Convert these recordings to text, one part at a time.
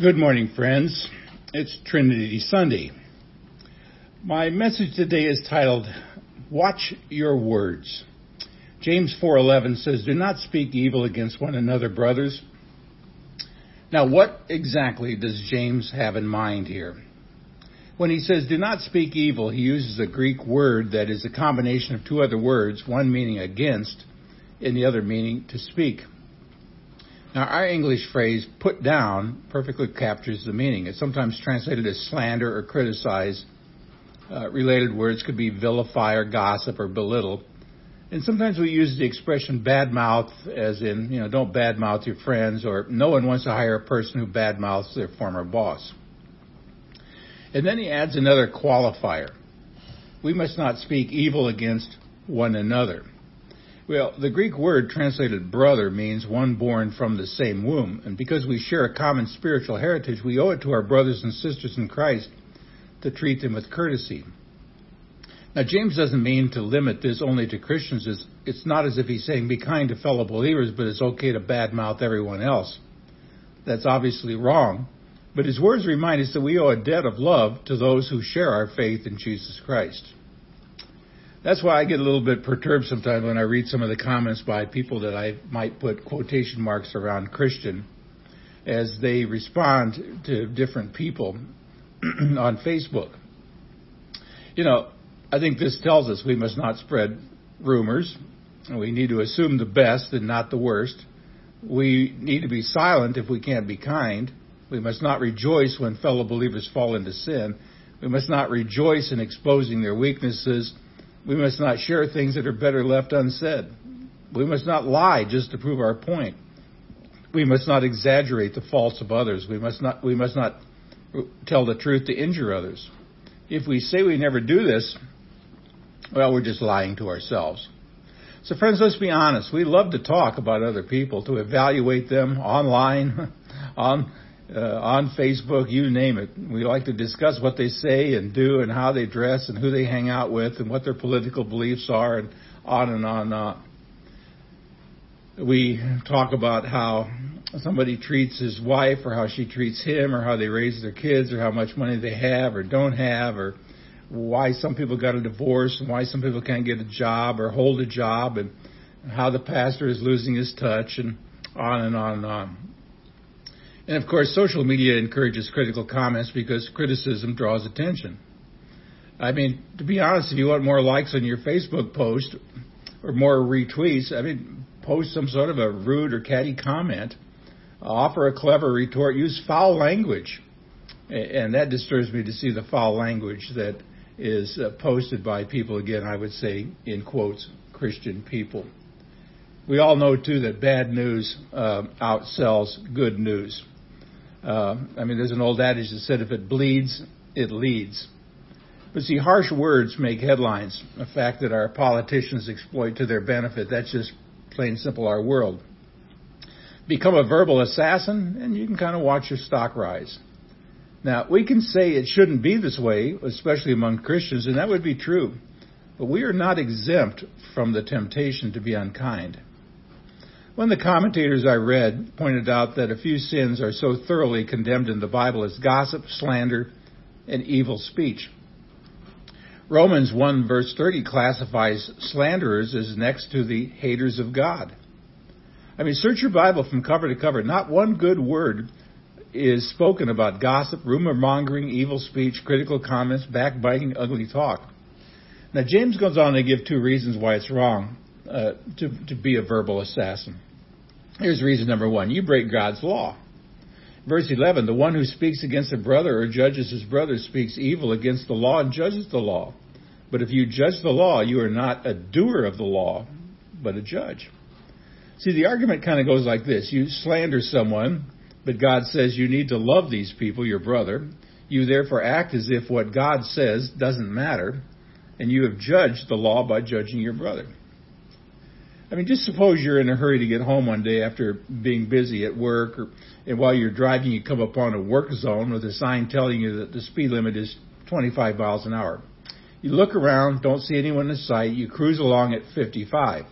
Good morning, friends. It's Trinity Sunday. My message today is titled Watch Your Words. James 4:11 says, "Do not speak evil against one another, brothers." Now, what exactly does James have in mind here? When he says do not speak evil, he uses a Greek word that is a combination of two other words, one meaning against and the other meaning to speak. Now, our English phrase put down perfectly captures the meaning. It's sometimes translated as slander or criticize. Uh, related words could be vilify or gossip or belittle. And sometimes we use the expression bad mouth as in, you know, don't bad mouth your friends or no one wants to hire a person who bad mouths their former boss. And then he adds another qualifier. We must not speak evil against one another. Well, the Greek word translated brother means one born from the same womb. And because we share a common spiritual heritage, we owe it to our brothers and sisters in Christ to treat them with courtesy. Now, James doesn't mean to limit this only to Christians. It's not as if he's saying be kind to fellow believers, but it's okay to badmouth everyone else. That's obviously wrong. But his words remind us that we owe a debt of love to those who share our faith in Jesus Christ. That's why I get a little bit perturbed sometimes when I read some of the comments by people that I might put quotation marks around Christian as they respond to different people on Facebook. You know, I think this tells us we must not spread rumors. We need to assume the best and not the worst. We need to be silent if we can't be kind. We must not rejoice when fellow believers fall into sin. We must not rejoice in exposing their weaknesses we must not share things that are better left unsaid. We must not lie just to prove our point. We must not exaggerate the faults of others. We must not, we must not tell the truth to injure others. If we say we never do this, well, we're just lying to ourselves. So friends, let's be honest. We love to talk about other people, to evaluate them online, on uh, on Facebook, you name it. We like to discuss what they say and do and how they dress and who they hang out with and what their political beliefs are and on and on and on. We talk about how somebody treats his wife or how she treats him or how they raise their kids or how much money they have or don't have or why some people got a divorce and why some people can't get a job or hold a job and how the pastor is losing his touch and on and on and on. And of course, social media encourages critical comments because criticism draws attention. I mean, to be honest, if you want more likes on your Facebook post or more retweets, I mean, post some sort of a rude or catty comment, offer a clever retort, use foul language. And that disturbs me to see the foul language that is uh, posted by people, again, I would say, in quotes, Christian people. We all know, too, that bad news uh, outsells good news. Uh, I mean, there's an old adage that said, if it bleeds, it leads. But see, harsh words make headlines, a fact that our politicians exploit to their benefit. That's just plain simple our world. Become a verbal assassin, and you can kind of watch your stock rise. Now, we can say it shouldn't be this way, especially among Christians, and that would be true. But we are not exempt from the temptation to be unkind. One of the commentators I read pointed out that a few sins are so thoroughly condemned in the Bible as gossip, slander, and evil speech. Romans 1 verse 30 classifies slanderers as next to the haters of God. I mean, search your Bible from cover to cover. Not one good word is spoken about gossip, rumor mongering, evil speech, critical comments, backbiting, ugly talk. Now, James goes on to give two reasons why it's wrong uh, to, to be a verbal assassin. Here's reason number one you break God's law. Verse 11 The one who speaks against a brother or judges his brother speaks evil against the law and judges the law. But if you judge the law, you are not a doer of the law, but a judge. See, the argument kind of goes like this You slander someone, but God says you need to love these people, your brother. You therefore act as if what God says doesn't matter, and you have judged the law by judging your brother. I mean, just suppose you're in a hurry to get home one day after being busy at work, or, and while you're driving, you come upon a work zone with a sign telling you that the speed limit is 25 miles an hour. You look around, don't see anyone in sight, you cruise along at 55.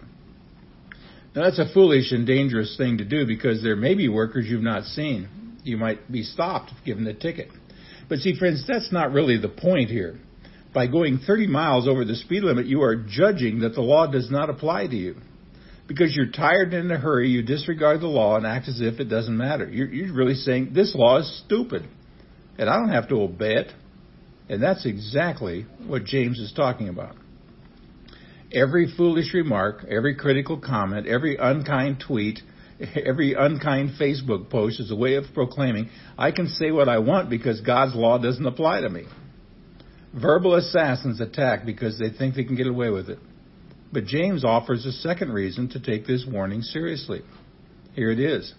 Now that's a foolish and dangerous thing to do because there may be workers you've not seen. You might be stopped, given the ticket. But see, friends, that's not really the point here. By going 30 miles over the speed limit, you are judging that the law does not apply to you. Because you're tired and in a hurry, you disregard the law and act as if it doesn't matter. You're, you're really saying, this law is stupid, and I don't have to obey it. And that's exactly what James is talking about. Every foolish remark, every critical comment, every unkind tweet, every unkind Facebook post is a way of proclaiming, I can say what I want because God's law doesn't apply to me. Verbal assassins attack because they think they can get away with it. But James offers a second reason to take this warning seriously. Here it is.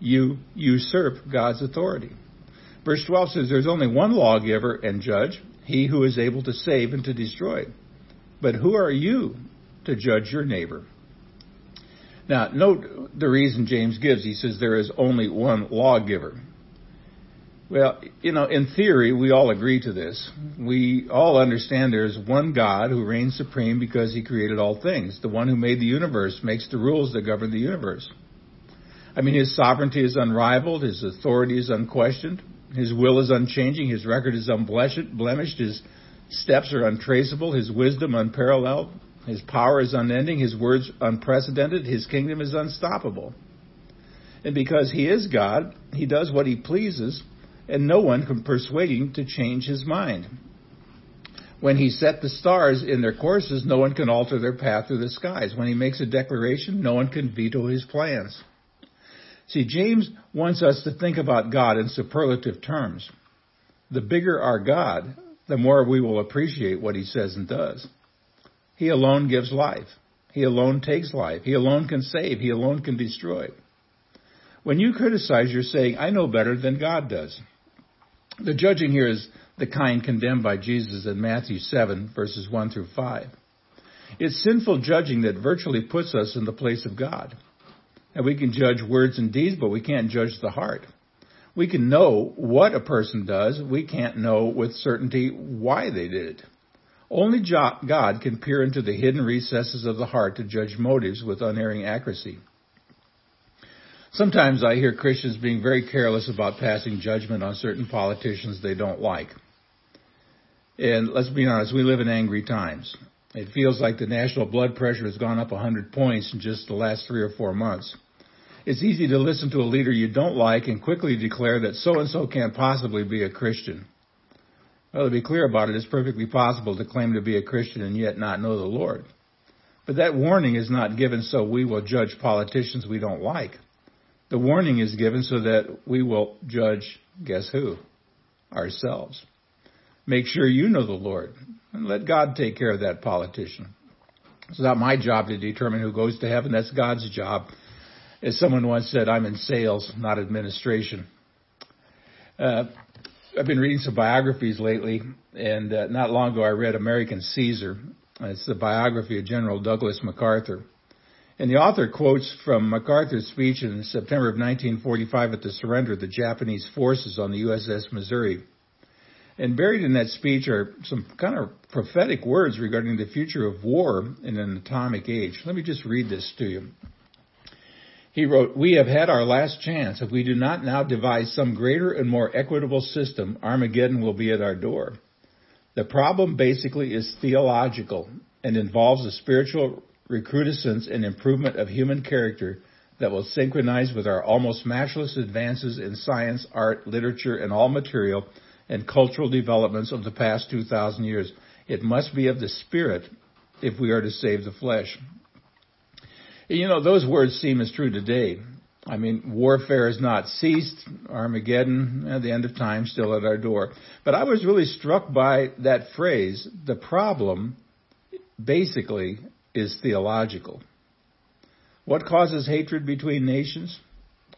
You usurp God's authority. Verse 12 says, There's only one lawgiver and judge, he who is able to save and to destroy. But who are you to judge your neighbor? Now, note the reason James gives. He says there is only one lawgiver. Well, you know, in theory, we all agree to this. We all understand there is one God who reigns supreme because he created all things. The one who made the universe makes the rules that govern the universe. I mean, his sovereignty is unrivaled, his authority is unquestioned, his will is unchanging, his record is unblemished, his steps are untraceable, his wisdom unparalleled, his power is unending, his words unprecedented, his kingdom is unstoppable. And because he is God, he does what he pleases, and no one can persuade him to change his mind. When he set the stars in their courses, no one can alter their path through the skies. When he makes a declaration, no one can veto his plans. See, James wants us to think about God in superlative terms. The bigger our God, the more we will appreciate what he says and does. He alone gives life. He alone takes life. He alone can save. He alone can destroy. When you criticize, you're saying, I know better than God does. The judging here is the kind condemned by Jesus in Matthew 7, verses 1 through 5. It's sinful judging that virtually puts us in the place of God. And we can judge words and deeds, but we can't judge the heart. We can know what a person does, we can't know with certainty why they did it. Only God can peer into the hidden recesses of the heart to judge motives with unerring accuracy. Sometimes I hear Christians being very careless about passing judgment on certain politicians they don't like. And let's be honest, we live in angry times. It feels like the national blood pressure has gone up 100 points in just the last three or four months. It's easy to listen to a leader you don't like and quickly declare that so and so can't possibly be a Christian. Well, to be clear about it, it's perfectly possible to claim to be a Christian and yet not know the Lord. But that warning is not given so we will judge politicians we don't like. The warning is given so that we will judge, guess who? Ourselves. Make sure you know the Lord and let God take care of that politician. It's not my job to determine who goes to heaven. That's God's job. As someone once said, I'm in sales, not administration. Uh, I've been reading some biographies lately, and uh, not long ago I read American Caesar. It's the biography of General Douglas MacArthur. And the author quotes from MacArthur's speech in September of 1945 at the surrender of the Japanese forces on the USS Missouri. And buried in that speech are some kind of prophetic words regarding the future of war in an atomic age. Let me just read this to you. He wrote, We have had our last chance. If we do not now devise some greater and more equitable system, Armageddon will be at our door. The problem basically is theological and involves a spiritual recrudescence and improvement of human character that will synchronize with our almost matchless advances in science, art, literature, and all material and cultural developments of the past 2,000 years. It must be of the Spirit if we are to save the flesh. You know, those words seem as true today. I mean, warfare has not ceased. Armageddon, at the end of time, still at our door. But I was really struck by that phrase. The problem, basically, is theological. What causes hatred between nations?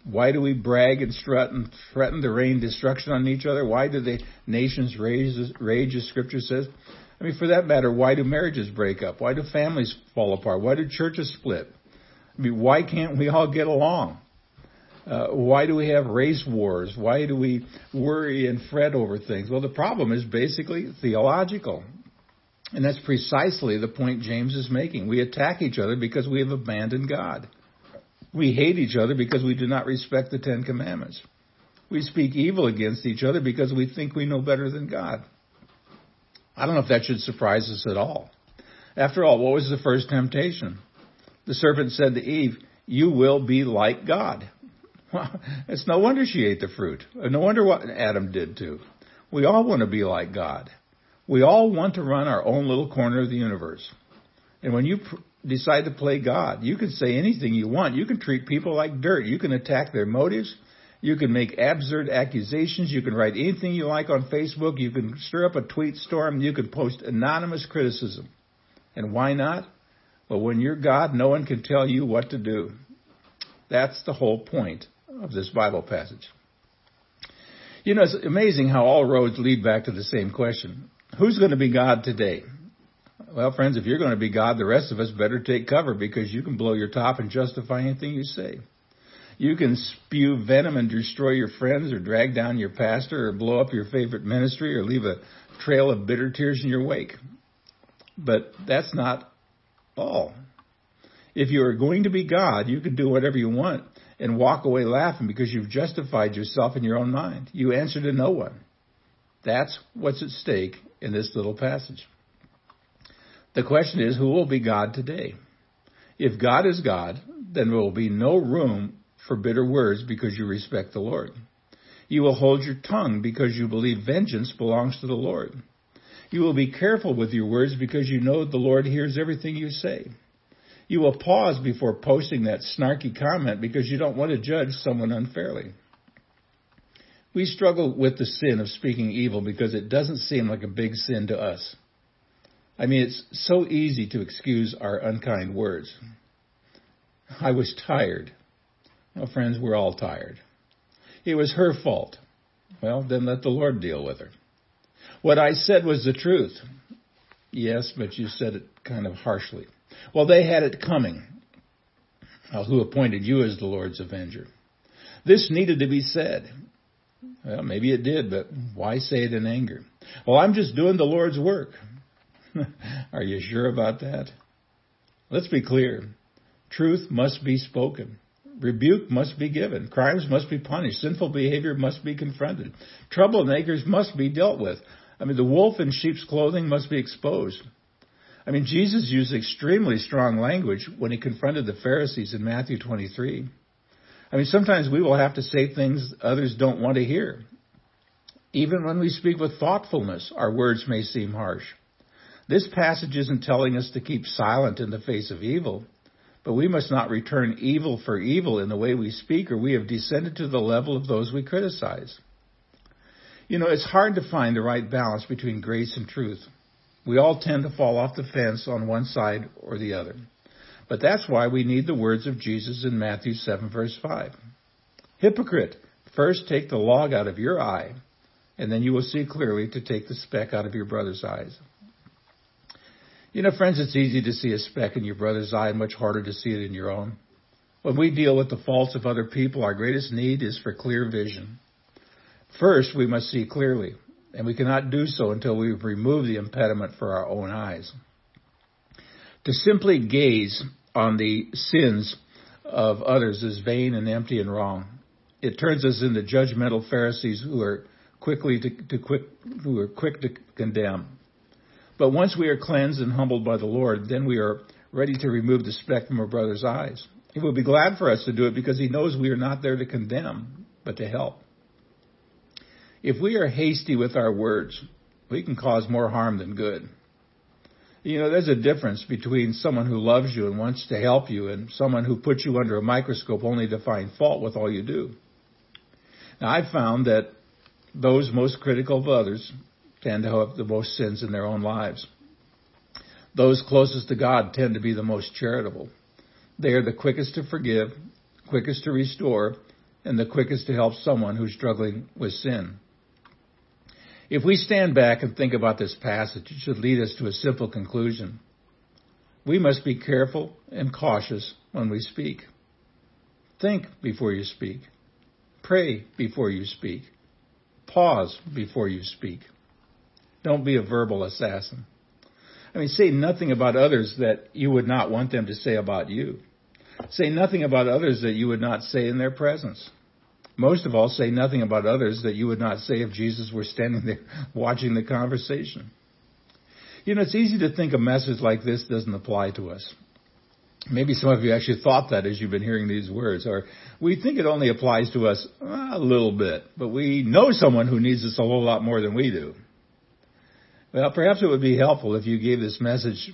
Why do we brag and strut and threaten to rain destruction on each other? Why do the nations rage, rage, as Scripture says? I mean, for that matter, why do marriages break up? Why do families fall apart? Why do churches split? I mean, why can't we all get along? Uh, why do we have race wars? Why do we worry and fret over things? Well, the problem is basically theological. And that's precisely the point James is making. We attack each other because we have abandoned God. We hate each other because we do not respect the Ten Commandments. We speak evil against each other because we think we know better than God. I don't know if that should surprise us at all. After all, what was the first temptation? The serpent said to Eve, You will be like God. Well, it's no wonder she ate the fruit. No wonder what Adam did too. We all want to be like God. We all want to run our own little corner of the universe. And when you pr- decide to play God, you can say anything you want. You can treat people like dirt. You can attack their motives. You can make absurd accusations. You can write anything you like on Facebook. You can stir up a tweet storm. You can post anonymous criticism. And why not? Well, when you're God, no one can tell you what to do. That's the whole point of this Bible passage. You know, it's amazing how all roads lead back to the same question. Who's going to be God today? Well, friends, if you're going to be God, the rest of us better take cover because you can blow your top and justify anything you say. You can spew venom and destroy your friends or drag down your pastor or blow up your favorite ministry or leave a trail of bitter tears in your wake. But that's not all. If you are going to be God, you can do whatever you want and walk away laughing because you've justified yourself in your own mind. You answer to no one. That's what's at stake in this little passage. The question is, who will be God today? If God is God, then there will be no room for bitter words because you respect the Lord. You will hold your tongue because you believe vengeance belongs to the Lord. You will be careful with your words because you know the Lord hears everything you say. You will pause before posting that snarky comment because you don't want to judge someone unfairly. We struggle with the sin of speaking evil because it doesn't seem like a big sin to us. I mean, it's so easy to excuse our unkind words. I was tired. Well, friends, we're all tired. It was her fault. Well, then let the Lord deal with her. What I said was the truth. Yes, but you said it kind of harshly. Well, they had it coming. Well, who appointed you as the Lord's avenger? This needed to be said. Well, maybe it did, but why say it in anger? Well, I'm just doing the Lord's work. Are you sure about that? Let's be clear. Truth must be spoken. Rebuke must be given. Crimes must be punished. Sinful behavior must be confronted. Troublemakers must be dealt with. I mean, the wolf in sheep's clothing must be exposed. I mean, Jesus used extremely strong language when he confronted the Pharisees in Matthew 23. I mean, sometimes we will have to say things others don't want to hear. Even when we speak with thoughtfulness, our words may seem harsh. This passage isn't telling us to keep silent in the face of evil, but we must not return evil for evil in the way we speak, or we have descended to the level of those we criticize. You know, it's hard to find the right balance between grace and truth. We all tend to fall off the fence on one side or the other. But that's why we need the words of Jesus in Matthew 7 verse 5. Hypocrite, first take the log out of your eye, and then you will see clearly to take the speck out of your brother's eyes. You know, friends, it's easy to see a speck in your brother's eye, much harder to see it in your own. When we deal with the faults of other people, our greatest need is for clear vision. First, we must see clearly and we cannot do so until we've removed the impediment for our own eyes. To simply gaze on the sins of others is vain and empty and wrong. It turns us into judgmental Pharisees who are quickly to, to quick, who are quick to condemn. But once we are cleansed and humbled by the Lord, then we are ready to remove the speck from our brother's eyes. He will be glad for us to do it because he knows we are not there to condemn, but to help. If we are hasty with our words, we can cause more harm than good. You know, there's a difference between someone who loves you and wants to help you and someone who puts you under a microscope only to find fault with all you do. Now, I've found that those most critical of others tend to have the most sins in their own lives. Those closest to God tend to be the most charitable. They are the quickest to forgive, quickest to restore, and the quickest to help someone who's struggling with sin. If we stand back and think about this passage, it should lead us to a simple conclusion. We must be careful and cautious when we speak. Think before you speak. Pray before you speak. Pause before you speak. Don't be a verbal assassin. I mean, say nothing about others that you would not want them to say about you. Say nothing about others that you would not say in their presence. Most of all, say nothing about others that you would not say if Jesus were standing there watching the conversation. You know, it's easy to think a message like this doesn't apply to us. Maybe some of you actually thought that as you've been hearing these words, or we think it only applies to us a little bit, but we know someone who needs us a whole lot more than we do. Well, perhaps it would be helpful if you gave this message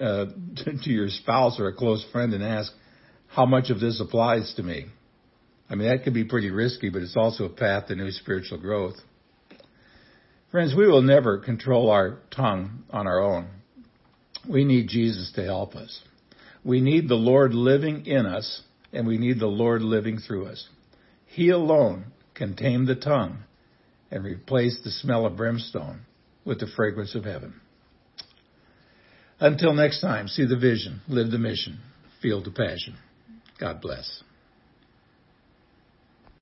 uh, to your spouse or a close friend and asked, how much of this applies to me? I mean, that could be pretty risky, but it's also a path to new spiritual growth. Friends, we will never control our tongue on our own. We need Jesus to help us. We need the Lord living in us, and we need the Lord living through us. He alone can tame the tongue and replace the smell of brimstone with the fragrance of heaven. Until next time, see the vision, live the mission, feel the passion. God bless.